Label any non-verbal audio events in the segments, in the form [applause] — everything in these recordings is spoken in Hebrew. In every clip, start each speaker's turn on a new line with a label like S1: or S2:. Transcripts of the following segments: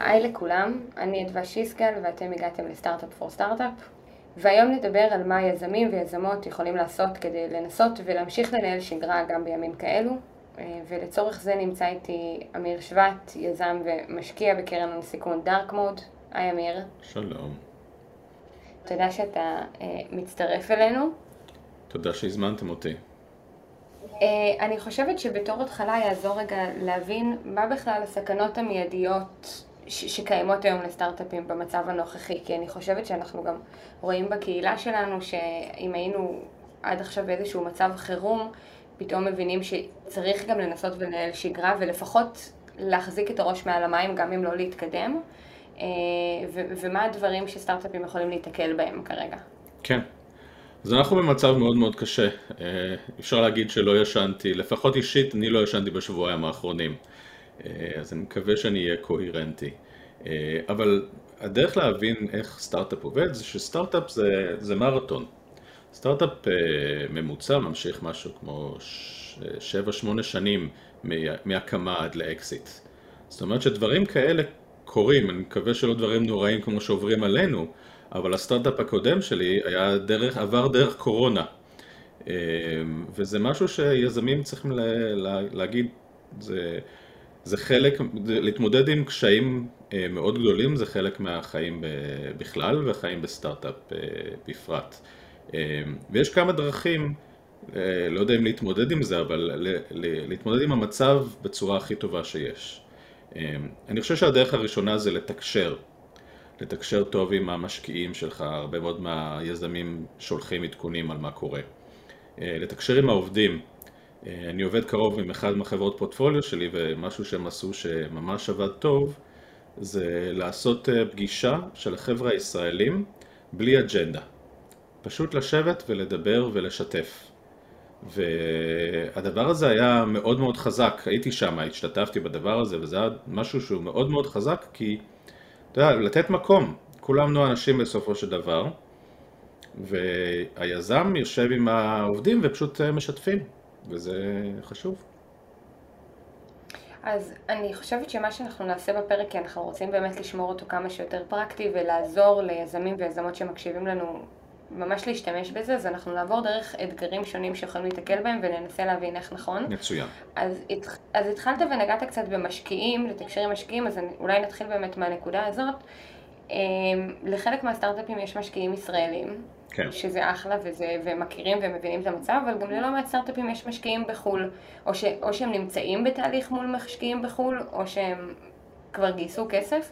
S1: היי לכולם, אני אדווה שיסקל ואתם הגעתם לסטארט-אפ פור סטארט-אפ והיום נדבר על מה יזמים ויזמות יכולים לעשות כדי לנסות ולהמשיך לנהל שגרה גם בימים כאלו אה, ולצורך זה נמצא איתי אמיר שבט, יזם ומשקיע בקרן הון סיכון דארק מוד. היי אמיר.
S2: שלום.
S1: תודה שאתה אה, מצטרף אלינו.
S2: תודה שהזמנתם אותי.
S1: אה, אני חושבת שבתור התחלה יעזור רגע להבין מה בכלל הסכנות המיידיות שקיימות היום לסטארט-אפים במצב הנוכחי, כי אני חושבת שאנחנו גם רואים בקהילה שלנו שאם היינו עד עכשיו באיזשהו מצב חירום, פתאום מבינים שצריך גם לנסות ולנהל שגרה ולפחות להחזיק את הראש מעל המים גם אם לא להתקדם, אה, ומה הדברים שסטארט-אפים יכולים להתקל בהם כרגע.
S2: כן. אז אנחנו במצב מאוד מאוד קשה. אה, אפשר להגיד שלא ישנתי, לפחות אישית, אני לא ישנתי בשבועיים האחרונים. אה, אז אני מקווה שאני אהיה קוהירנטי. אה, אבל הדרך להבין איך סטארט-אפ עובד זה שסטארט-אפ זה, זה מרתון. סטארט-אפ ממוצע ממשיך משהו כמו 7-8 שנים מהקמה עד לאקזיט. זאת אומרת שדברים כאלה קורים, אני מקווה שלא דברים נוראים כמו שעוברים עלינו, אבל הסטארט-אפ הקודם שלי היה דרך, עבר דרך קורונה. אה, וזה משהו שיזמים צריכים להגיד, זה, זה חלק, להתמודד עם קשיים אה, מאוד גדולים, זה חלק מהחיים בכלל והחיים בסטארט-אפ אה, בפרט. ויש כמה דרכים, לא יודע אם להתמודד עם זה, אבל להתמודד עם המצב בצורה הכי טובה שיש. אני חושב שהדרך הראשונה זה לתקשר. לתקשר טוב עם המשקיעים שלך, הרבה מאוד מהיזמים שולחים עדכונים על מה קורה. אה, לתקשר עם העובדים, אה, אני עובד קרוב עם אחד מהחברות פורטפוליו שלי ומשהו שהם עשו שממש עבד טוב זה לעשות אה, פגישה של החבר'ה הישראלים בלי אג'נדה. פשוט לשבת ולדבר ולשתף. והדבר הזה היה מאוד מאוד חזק, הייתי שם, השתתפתי בדבר הזה וזה היה משהו שהוא מאוד מאוד חזק כי אתה יודע, לתת מקום. כולנו אנשים בסופו של דבר, והיזם יושב עם העובדים ופשוט אה, משתפים, וזה חשוב.
S1: אז אני חושבת שמה שאנחנו נעשה בפרק, כי אנחנו רוצים באמת לשמור אותו כמה שיותר פרקטי ולעזור ליזמים ויזמות שמקשיבים לנו ממש להשתמש בזה, אז אנחנו נעבור דרך אתגרים שונים שיכולים להתקל בהם וננסה להבין איך נכון.
S2: מצוין.
S1: אז, אז התחלת ונגעת קצת במשקיעים, לתקשר עם משקיעים, אז אני, אולי נתחיל באמת מהנקודה הזאת. אמ, לחלק מהסטארט-אפים יש משקיעים ישראלים,
S2: כן.
S1: שזה אחלה וזה, ומכירים ומבינים את המצב, אבל גם ללא מעט סטארט-אפים יש משקיעים בחו"ל, או, ש, או שהם נמצאים בתהליך מול משקיעים בחו"ל, או שהם כבר גייסו כסף.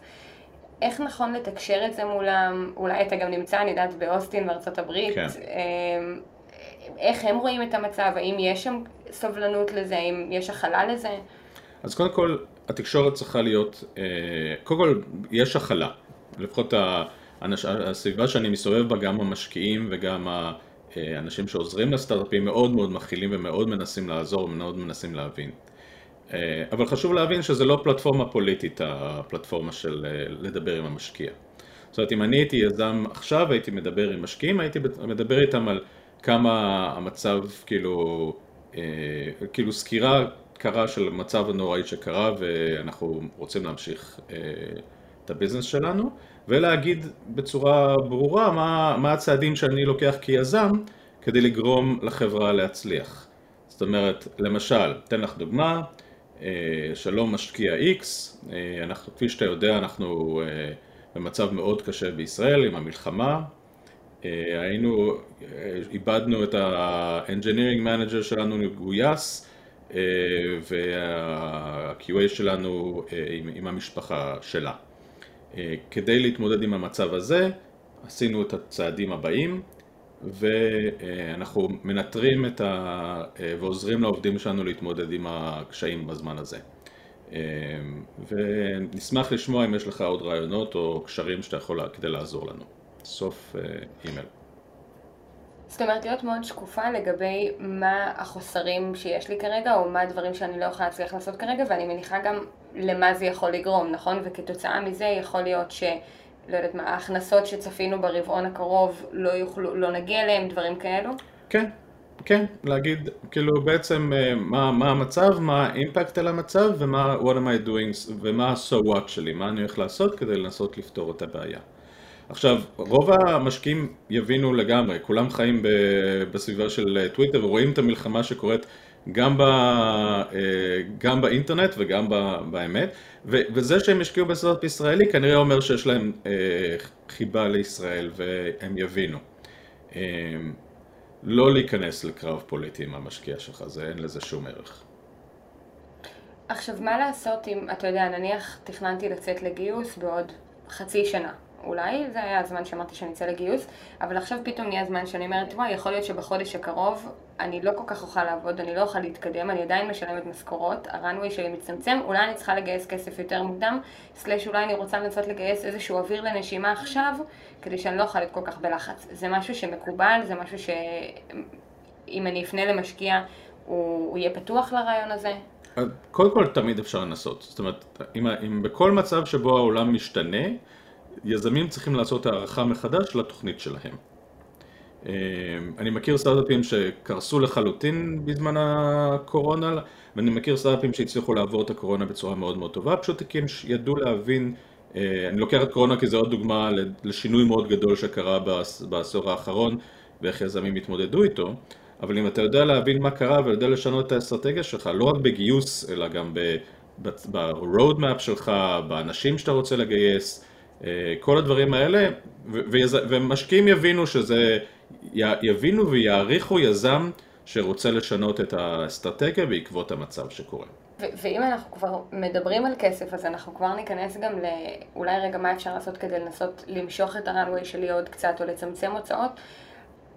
S1: איך נכון לתקשר את זה מולם? אולי אתה גם נמצא, אני יודעת, באוסטין בארצות הברית.
S2: כן.
S1: אמ, איך הם רואים את המצב? האם יש שם סובלנות לזה? האם יש הכלה לזה?
S2: אז קודם כל, התקשורת צריכה להיות, אה, קודם כל, יש הכלה. לפחות הסביבה שאני מסתובב בה, גם המשקיעים וגם האנשים שעוזרים לסטארט-אפים מאוד מאוד מכילים ומאוד מנסים לעזור ומאוד מנסים להבין. אה, אבל חשוב להבין שזה לא פלטפורמה פוליטית, הפלטפורמה של אה, לדבר עם המשקיע. זאת אומרת, אם אני הייתי יזם עכשיו, הייתי מדבר עם משקיעים, הייתי מדבר איתם על כמה המצב, כאילו, אה, כאילו סקירה קרה של המצב הנוראי שקרה ואנחנו רוצים להמשיך את הביזנס שלנו ולהגיד בצורה ברורה מה, מה הצעדים שאני לוקח כיזם כדי לגרום לחברה להצליח. זאת אומרת, למשל, אתן לך דוגמה, אה, שלום משקיע X, אה, אנחנו, כפי שאתה יודע, אנחנו אה, במצב מאוד קשה בישראל עם המלחמה. היינו, איבדנו את ה-engineering manager שלנו גויס, וה-QA שלנו עם, עם המשפחה שלה. כדי להתמודד עם המצב הזה, עשינו את הצעדים הבאים, ואנחנו מנטרים את ה... ועוזרים לעובדים שלנו להתמודד עם הקשיים בזמן הזה. ונשמח לשמוע אם יש לך עוד רעיונות או קשרים שאתה יכול כדי לעזור לנו. סוף אה, אימייל.
S1: זאת אומרת, להיות מאוד שקופה לגבי מה החוסרים שיש לי כרגע, או מה הדברים שאני לא יכולה להצליח לעשות כרגע, ואני מניחה גם למה זה יכול לגרום, נכון? וכתוצאה מזה יכול להיות ש... לא יודעת מה, ההכנסות שצפינו ברבעון הקרוב לא יוכלו, לא נגיע אליהם, דברים כאלו?
S2: כן, כן, להגיד, כאילו בעצם אה, מה, מה המצב, מה האימפקט על המצב ומה what am I doing ומה ה-so what שלי, מה אני הולך לעשות כדי לנסות לפתור את הבעיה. עכשיו, רוב המשקיעים יבינו לגמרי, כולם חיים בסביבה של טוויטר ורואים את המלחמה שקורית גם, ב, אה, גם באינטרנט וגם באמת, וזה שהם השקיעו בסטארט ישראלי כנראה אומר שיש להם אה, חיבה לישראל והם יבינו. לא להיכנס לקרב פוליטי עם המשקיע שלך, זה אין לזה שום ערך.
S1: עכשיו, מה לעשות אם, אתה יודע, נניח תכננתי לצאת לגיוס בעוד חצי שנה. אולי זה היה הזמן שאמרתי שאני אצא לגיוס, אבל עכשיו פתאום נהיה זמן שאני אומרת, וואי, יכול להיות שבחודש הקרוב אני לא כל כך אוכל לעבוד, אני לא אוכל להתקדם, אני עדיין משלמת משכורות, הרנווי שלי מצטמצם, אולי אני צריכה לגייס כסף יותר מוקדם, סלש אולי אני רוצה לנסות לגייס איזשהו אוויר לנשימה עכשיו, כדי שאני לא אוכל להיות כל כך בלחץ. זה משהו שמקובל, זה משהו שאם אני אפנה למשקיע, הוא, הוא יהיה פתוח לרעיון הזה?
S2: קודם כל תמיד אפשר לנסות, זאת אומרת, אם, אם בכל מצב שבו העולם משתנה, יזמים צריכים לעשות הערכה מחדש לתוכנית שלהם. אה, אני מכיר סטארט-אפים שקרסו לחלוטין בזמן הקורונה, ואני מכיר סטארט-אפים שהצליחו לעבור את הקורונה בצורה מאוד מאוד טובה, פשוט כי הם ידעו להבין, אה, אני לוקח את קורונה כי זו עוד דוגמה לשינוי מאוד גדול שקרה בעשור האחרון, ואיך יזמים התמודדו איתו, אבל אם אתה יודע להבין מה קרה ויודע לשנות את האסטרטגיה שלך, לא רק בגיוס, אלא גם ב-road map שלך, באנשים שאתה רוצה לגייס, אה, כל הדברים האלה, ומשקיעים יבינו שזה, יבינו ויעריכו יזם שרוצה לשנות את האסטרטגיה בעקבות המצב שקורה.
S1: ואם אנחנו כבר מדברים על כסף, אז אנחנו כבר ניכנס גם לאולי רגע מה אפשר לעשות כדי לנסות למשוך את הרנווי שלי עוד קצת או לצמצם הוצאות,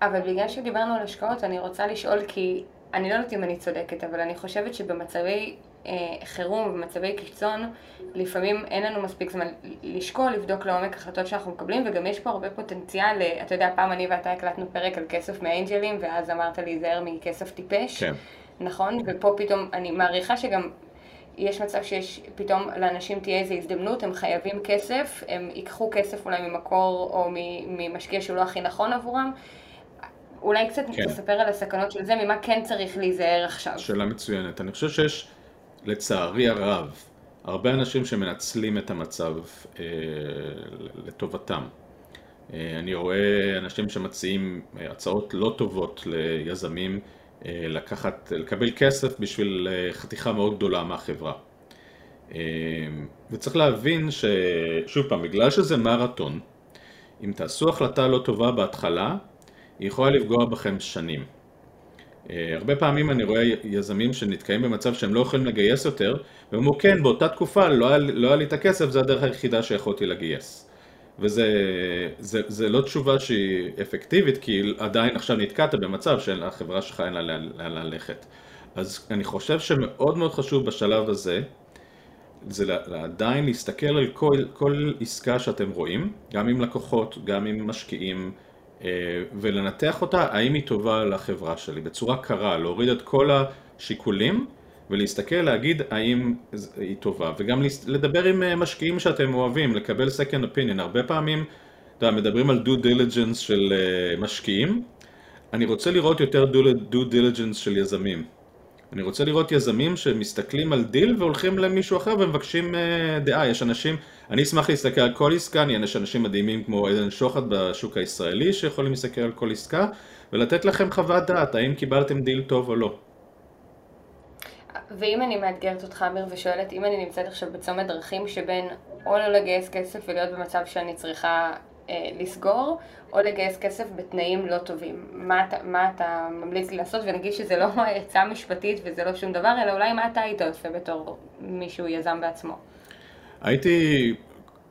S1: אבל בגלל שדיברנו על השקעות, אני רוצה לשאול כי אני לא יודעת אם אני צודקת, אבל אני חושבת שבמצבי אה, חירום במצבי קיצון, לפעמים אין לנו מספיק זמן לשקול, לבדוק לעומק החלטות שאנחנו מקבלים, וגם יש פה הרבה פוטנציאל, אה, אתה יודע, פעם אני ואתה הקלטנו פרק על כסף מאנג'לים, ואז אמרת להיזהר מכסף טיפש,
S2: כן.
S1: נכון? ופה פתאום, אני מעריכה שגם יש מצב שיש, פתאום לאנשים תהיה איזו הזדמנות, הם חייבים כסף, הם ייקחו כסף אולי ממקור או ממשקיע שהוא לא הכי נכון עבורם. אולי קצת כן. תספר על הסכנות של זה, ממה כן צריך להיזהר עכשיו.
S2: שאלה מצוינת. אני חושב שיש לצערי הרב, הרבה אנשים שמנצלים את המצב אה, לטובתם. אה, אני רואה אנשים שמציעים אה, הצעות לא טובות ליזמים אה, לקחת, לקבל כסף בשביל אה, חתיכה מאוד גדולה מהחברה. אה, וצריך להבין ששוב פעם, בגלל שזה מרתון, אם תעשו החלטה לא טובה בהתחלה, היא יכולה לפגוע בכם שנים. אה, הרבה פעמים אני רואה יזמים שנתקעים במצב שהם לא יכולים לגייס יותר, והם אמרו כן, באותה תקופה לא היה, לא היה לי את הכסף, זה הדרך היחידה שיכולתי לגייס. וזה זה, זה לא תשובה שהיא אפקטיבית, כי עדיין עכשיו נתקעת במצב שהחברה שלך אין לה לאן ללכת. אז אני חושב שמאוד מאוד חשוב בשלב הזה, זה עדיין להסתכל על כל, כל עסקה שאתם רואים, גם עם לקוחות, גם עם משקיעים, ולנתח אותה, האם היא טובה לחברה שלי, בצורה קרה, להוריד את כל השיקולים ולהסתכל, להגיד האם היא טובה, וגם לדבר עם אה, משקיעים שאתם אוהבים, לקבל second opinion, הרבה פעמים, אתה יודע, מדברים על due diligence של אה, משקיעים, אני רוצה לראות יותר due diligence של יזמים. אני רוצה לראות יזמים שמסתכלים על דיל והולכים למישהו אחר ומבקשים uh, דעה. יש אנשים, אני אשמח להסתכל על כל עסקה, יש אנשים מדהימים כמו עדן שוחט בשוק הישראלי שיכולים להסתכל על כל עסקה ולתת לכם חוות דעת, האם קיבלתם דיל טוב או לא.
S1: ואם אני מאתגרת אותך, אמיר, ושואלת, אם אני נמצאת עכשיו בצומת דרכים שבין או לא לגייס כסף ולהיות במצב שאני צריכה לסגור, או לגייס כסף בתנאים לא טובים. מה אתה, מה אתה ממליץ לי לעשות? ונגיד שזה לא [laughs] עצה משפטית וזה לא שום דבר, אלא אולי מה אתה היית עושה בתור מישהו יזם בעצמו?
S2: הייתי,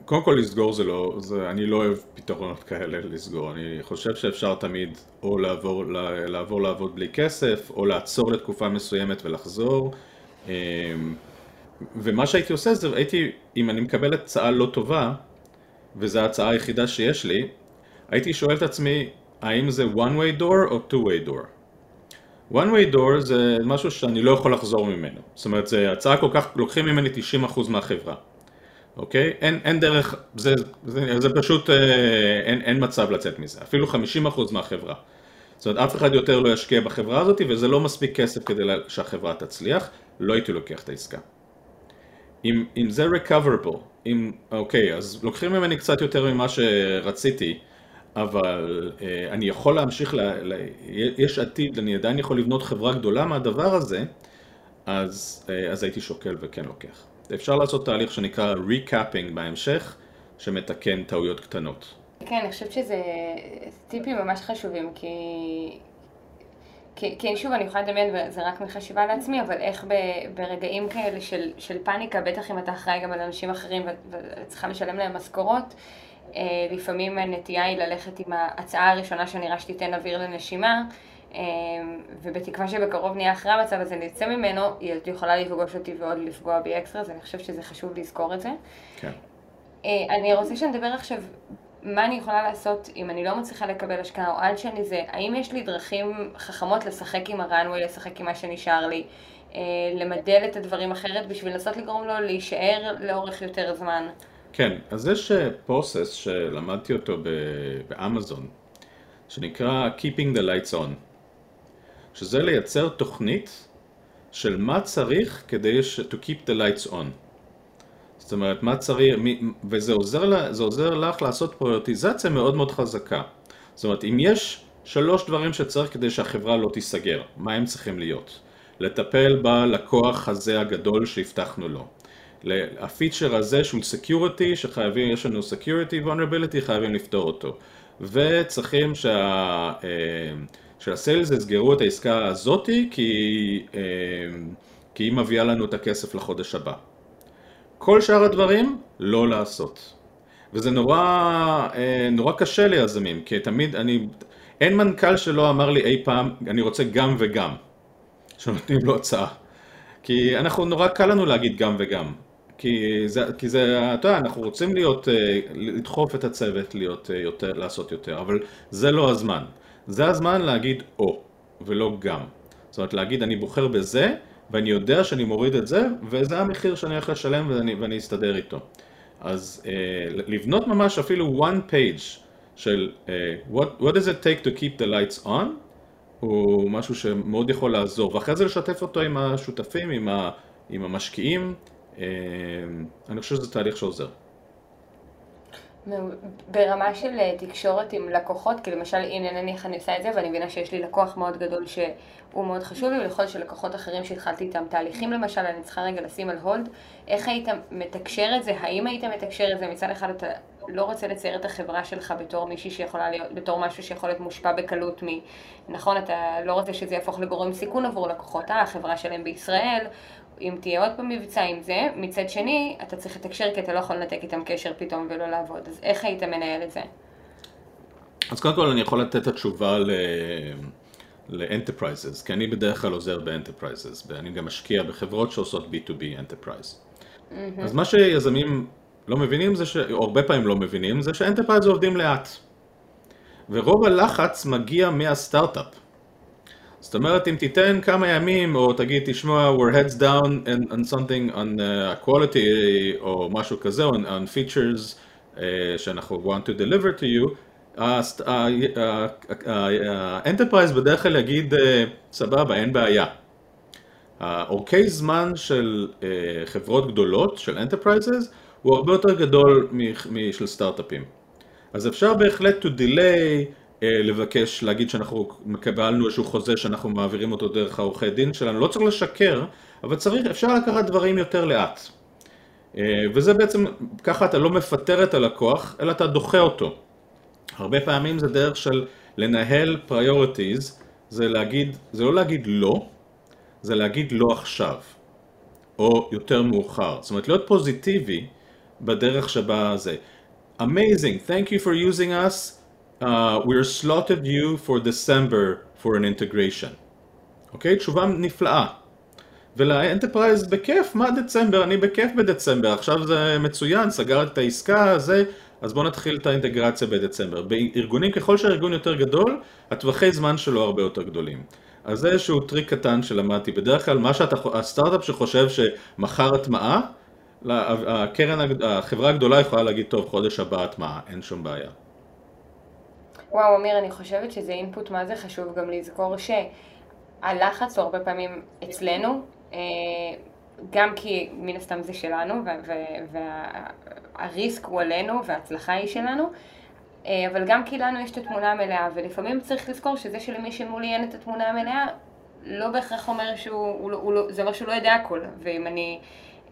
S2: קודם כל לסגור זה לא, זה, אני לא אוהב פתרונות כאלה לסגור. אני חושב שאפשר תמיד או לעבור, לעבור לעבוד בלי כסף, או לעצור לתקופה מסוימת ולחזור. אמ, ומה שהייתי עושה זה, הייתי, אם אני מקבל הצעה לא טובה, וזו ההצעה היחידה שיש לי, הייתי שואל את עצמי, האם זה one way door או two way door? one way door זה משהו שאני לא יכול לחזור ממנו. זאת אומרת, זו הצעה כל כך, לוקחים ממני 90% מהחברה. אוקיי? אין, אין דרך, זה, זה, זה פשוט, אה, אין, אין מצב לצאת מזה. אפילו 50% מהחברה. זאת אומרת, אף אחד יותר לא ישקיע בחברה הזאת, וזה לא מספיק כסף כדי שהחברה תצליח, לא הייתי לוקח את העסקה. אם, אם זה recoverable, אם, אוקיי, אז לוקחים ממני קצת יותר ממה שרציתי, אבל אה, אני יכול להמשיך, ל, ל, יש עתיד, אני עדיין יכול לבנות חברה גדולה מהדבר הזה, אז, אה, אז הייתי שוקל וכן לוקח. אפשר לעשות תהליך שנקרא recapping בהמשך, שמתקן טעויות קטנות.
S1: כן, אני חושבת שזה טיפים ממש חשובים, כי... כי, כי שוב, אני יכולה לדמיין, וזה רק מחשיבה לעצמי, אבל איך ב, ברגעים כאלה של, של פאניקה, בטח אם אתה אחראי גם על אנשים אחרים וצריכה לשלם להם משכורות, אה, לפעמים הנטייה היא ללכת עם ההצעה הראשונה שנראה שתיתן אוויר לנשימה, אה, ובתקווה שבקרוב נהיה אחרי המצב הזה נצא ממנו, היא יכולה לפגוש אותי ועוד לפגוע בי אקסטרה, אז אני חושבת שזה חשוב לזכור את זה.
S2: כן.
S1: אה, אני רוצה שנדבר עכשיו מה אני יכולה לעשות אם אני לא מצליחה לקבל השקעה, או עד שאני זה, האם יש לי דרכים חכמות לשחק עם הרנווי, לשחק עם מה שנשאר לי, אה, למדל את הדברים אחרת בשביל לנסות לגרום לו להישאר לאורך יותר זמן?
S2: כן, אז יש פרוסס שלמדתי אותו באמזון, שנקרא Keeping the Lights On, שזה לייצר תוכנית של מה צריך כדי ש- to keep the lights on. זאת אומרת, מה צריך, וזה עוזר, עוזר לך לעשות פריוטיזציה מאוד מאוד חזקה. זאת אומרת, אם יש שלוש דברים שצריך כדי שהחברה לא תיסגר, מה הם צריכים להיות? לטפל בלקוח הזה הגדול שהבטחנו לו. הפיצ'ר הזה של security, שחייבים, יש לנו security vulnerability, חייבים לפתור אותו. וצריכים. אה, שה sales יסגרו את העסקה הזאתי, כי, אה, כי היא מביאה לנו את הכסף לחודש הבא. כל שאר הדברים, לא לעשות. וזה נורא, אה, נורא קשה ליזמים, כי תמיד אני, אין מנכ"ל שלא אמר לי אי פעם, אני רוצה גם וגם, שנותנים לו הצעה. כי אנחנו, נורא קל לנו להגיד גם וגם. כי זה, כי זה, אתה יודע, אנחנו רוצים להיות, אה, לדחוף את הצוות להיות אה, יותר, לעשות יותר, אבל זה לא הזמן. זה הזמן להגיד או, ולא גם. זאת אומרת, להגיד אני בוחר בזה, ואני יודע שאני מוריד את זה, וזה המחיר שאני הולך לשלם ואני, ואני אסתדר איתו. אז אה, לבנות ממש אפילו one page של אה, what, what does it take to keep the lights on, הוא משהו שמאוד יכול לעזור, ואחרי זה לשתף אותו עם השותפים, עם, ה, עם המשקיעים, אה, אני חושב שזה תהליך שעוזר.
S1: ברמה של אה, תקשורת עם לקוחות, כי למשל, הנה נניח אני עושה את זה ואני מבינה שיש לי לקוח מאוד גדול שהוא מאוד חשוב לי, ולכל שלקוחות אחרים שהתחלתי איתם תהליכים למשל, אני צריכה רגע לשים על הולד, איך היית מתקשר את זה, האם היית מתקשר את זה, מצד אחד אתה לא רוצה לצייר את החברה שלך בתור מישהי שיכולה להיות, בתור משהו שיכול להיות מושפע בקלות מ... נכון, אתה לא רוצה שזה יהפוך לגורם סיכון עבור לקוחות, אה, החברה שלהם בישראל, אם תהיה עוד פעם מבצע עם זה, מצד שני, אתה צריך לתקשר כי אתה לא יכול לנתק איתם קשר פתאום ולא לעבוד. אז איך היית מנהל את זה?
S2: אז קודם כל אני יכול לתת את התשובה ל-Enterprises, כי אני בדרך כלל עוזר ב-Enterprises, ואני גם משקיע בחברות שעושות B2B Enterprise. Mm-hmm. אז מה שיזמים לא מבינים זה, ש... או הרבה פעמים לא מבינים, זה ש-Enterprise עובדים לאט. ורוב הלחץ מגיע מהסטארט-אפ. זאת אומרת, אם תיתן כמה ימים, או תגיד, תשמע, we're heads down on, on something on uh, quality, או משהו כזה, on, on features uh, שאנחנו want to deliver to you, ה enterprise בדרך כלל יגיד, uh, סבבה, אין בעיה. האורכי זמן של uh, חברות גדולות, של enterprises, הוא הרבה יותר גדול משל סטארט-אפים. אז אפשר בהחלט to delay, אה, לבקש, להגיד שאנחנו מקבלנו איזשהו חוזה שאנחנו מעבירים אותו דרך העורכי דין שלנו, לא צריך לשקר, אבל צריך, אפשר לקחת דברים יותר לאט. אה, וזה בעצם, ככה אתה לא מפטר את הלקוח, אלא אתה דוחה אותו. הרבה פעמים זה דרך של לנהל priorities, זה להגיד, זה לא להגיד לא, זה להגיד לא עכשיו, או יותר מאוחר. זאת אומרת, להיות פוזיטיבי בדרך שבה זה. Amazing, thank you for choosing us. uh, we're slotted you for December for an integration. אוקיי? Okay? תשובה נפלאה. ול enterprise בכיף, מה דצמבר? אני בכיף בדצמבר, עכשיו זה מצוין, סגרת את העסקה, זה, אז בואו נתחיל את האינטגרציה בדצמבר. בארגונים, ככל שהארגון יותר גדול, הטווחי זמן שלו הרבה יותר גדולים. אז זה איזשהו טריק קטן שלמדתי. בדרך כלל, מה שאתה, הסטארט-אפ שחושב שמחר הטמעה, הקרן, החברה הגדולה יכולה להגיד, טוב, חודש הבא הטמעה, אין שום בעיה.
S1: וואו, אמיר, אני חושבת שזה input מה זה חשוב גם לזכור שהלחץ הוא הרבה פעמים אצלנו, אה, גם כי מן הסתם זה שלנו, וה risk הוא עלינו, וההצלחה היא שלנו, אה, אבל גם כי לנו יש את התמונה המלאה, ולפעמים צריך לזכור שזה שלמי שמולי אין את התמונה המלאה, לא בהכרח אומר שהוא, הוא, לא, הוא, לא, זה אומר שהוא לא יודע הכל, ואם אני...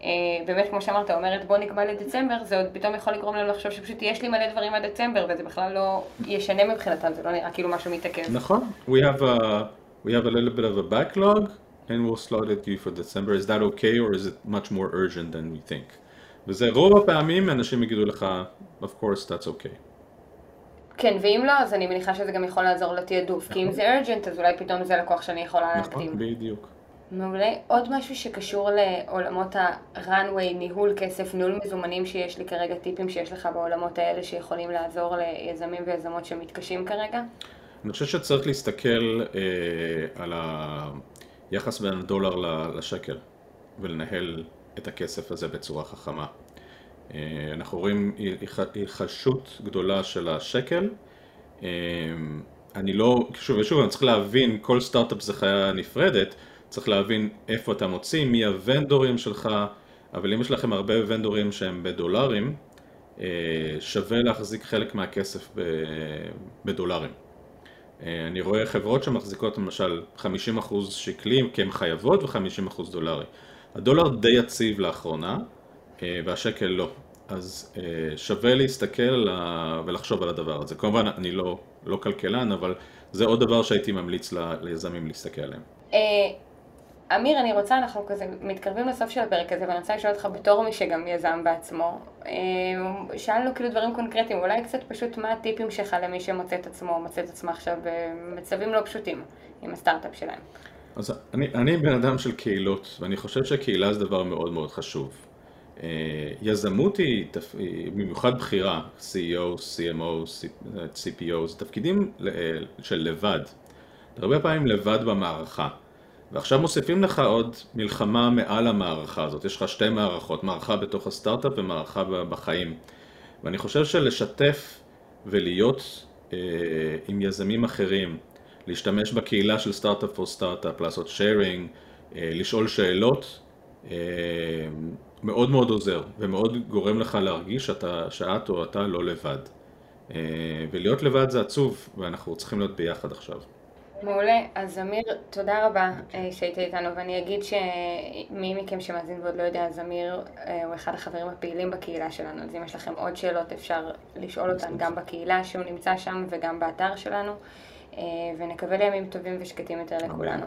S1: אה, באמת, כמו שאמרת, אומרת בוא נקבע לדצמבר, זה עוד פתאום יכול לגרום לנו לחשוב שפשוט יש לי מלא דברים עד דצמבר, וזה בכלל לא ישנה מבחינתם, זה לא נראה כאילו משהו מתעכב.
S2: נכון, we have a, we have a little bit of a backlog, and we'll slot it to you for December. Is that okay, or is it much more urgent than we think? וזה רוב הפעמים אנשים יגידו לך, of course, that's okay.
S1: כן, ואם לא, אז אני מניחה שזה גם יכול לעזור לתעדוף, כי אם זה urgent, אז אולי פתאום זה לקוח שאני יכולה להקדים.
S2: נכון, בדיוק.
S1: מעולה. עוד משהו שקשור לעולמות ה-runway, ניהול כסף, ניהול מזומנים שיש לי כרגע, טיפים שיש לך בעולמות האלה שיכולים לעזור ליזמים ויזמות שמתקשים כרגע?
S2: אני חושב שצריך להסתכל אה, על היחס בין הדולר לשקל ולנהל את הכסף הזה בצורה חכמה. אה, אנחנו רואים היחלשות גדולה של השקל. אה, אני לא, שוב ושוב, אני צריך להבין, כל סטארט-אפ זה חיה נפרדת. צריך להבין איפה אתה מוציא, מי הוונדורים שלך, אבל אם יש לכם הרבה וונדורים שהם בדולרים, אה, שווה להחזיק חלק מהכסף בדולרים. אה, אני רואה חברות שמחזיקות למשל 50% שקלים כי הן חייבות ו-50% דולרי. הדולר די יציב לאחרונה אה, והשקל לא. אז שווה להסתכל ולחשוב על הדבר הזה. כמובן אני לא, לא כלכלן, אבל זה עוד דבר שהייתי ממליץ ליזמים להסתכל עליהם.
S1: אמיר, אני רוצה, אנחנו כזה מתקרבים לסוף של הפרק הזה, ואני רוצה לשאול אותך בתור מי שגם יזם בעצמו. אה, שאלנו כאילו דברים קונקרטיים, אולי קצת פשוט מה הטיפים שלך למי שמוצא את עצמו, מוצא את עצמו עכשיו במצבים לא פשוטים עם הסטארט-אפ שלהם.
S2: אז אני, אני בן אדם של קהילות, ואני חושב שקהילה זה דבר מאוד מאוד חשוב. אה, יזמות היא, במיוחד בחירה, CEO, CMO, CPO, זה תפקידים אה, של לבד. הרבה פעמים לבד במערכה. ועכשיו מוסיפים לך עוד מלחמה מעל המערכה הזאת, יש לך שתי מערכות, מערכה בתוך הסטארט-אפ ומערכה בחיים. ואני חושב שלשתף ולהיות אה, עם יזמים אחרים, להשתמש בקהילה של סטארט-אפ או סטארט-אפ, לעשות שיירינג, אה, לשאול שאלות, אה, מאוד מאוד עוזר ומאוד גורם לך להרגיש שאתה, שאת או אתה לא לבד. אה, ולהיות לבד זה עצוב ואנחנו צריכים להיות ביחד עכשיו.
S1: מעולה, אז אמיר, תודה רבה אה, שהיית איתנו, ואני אגיד שמי מכם שמאזין ועוד לא יודע, אז אמיר אה, הוא אחד החברים הפעילים בקהילה שלנו, אז אם יש לכם עוד שאלות אפשר לשאול אותן גם בקהילה שהוא נמצא שם וגם באתר שלנו, אה, ונקווה לימים טובים ושקטים יותר לכולנו.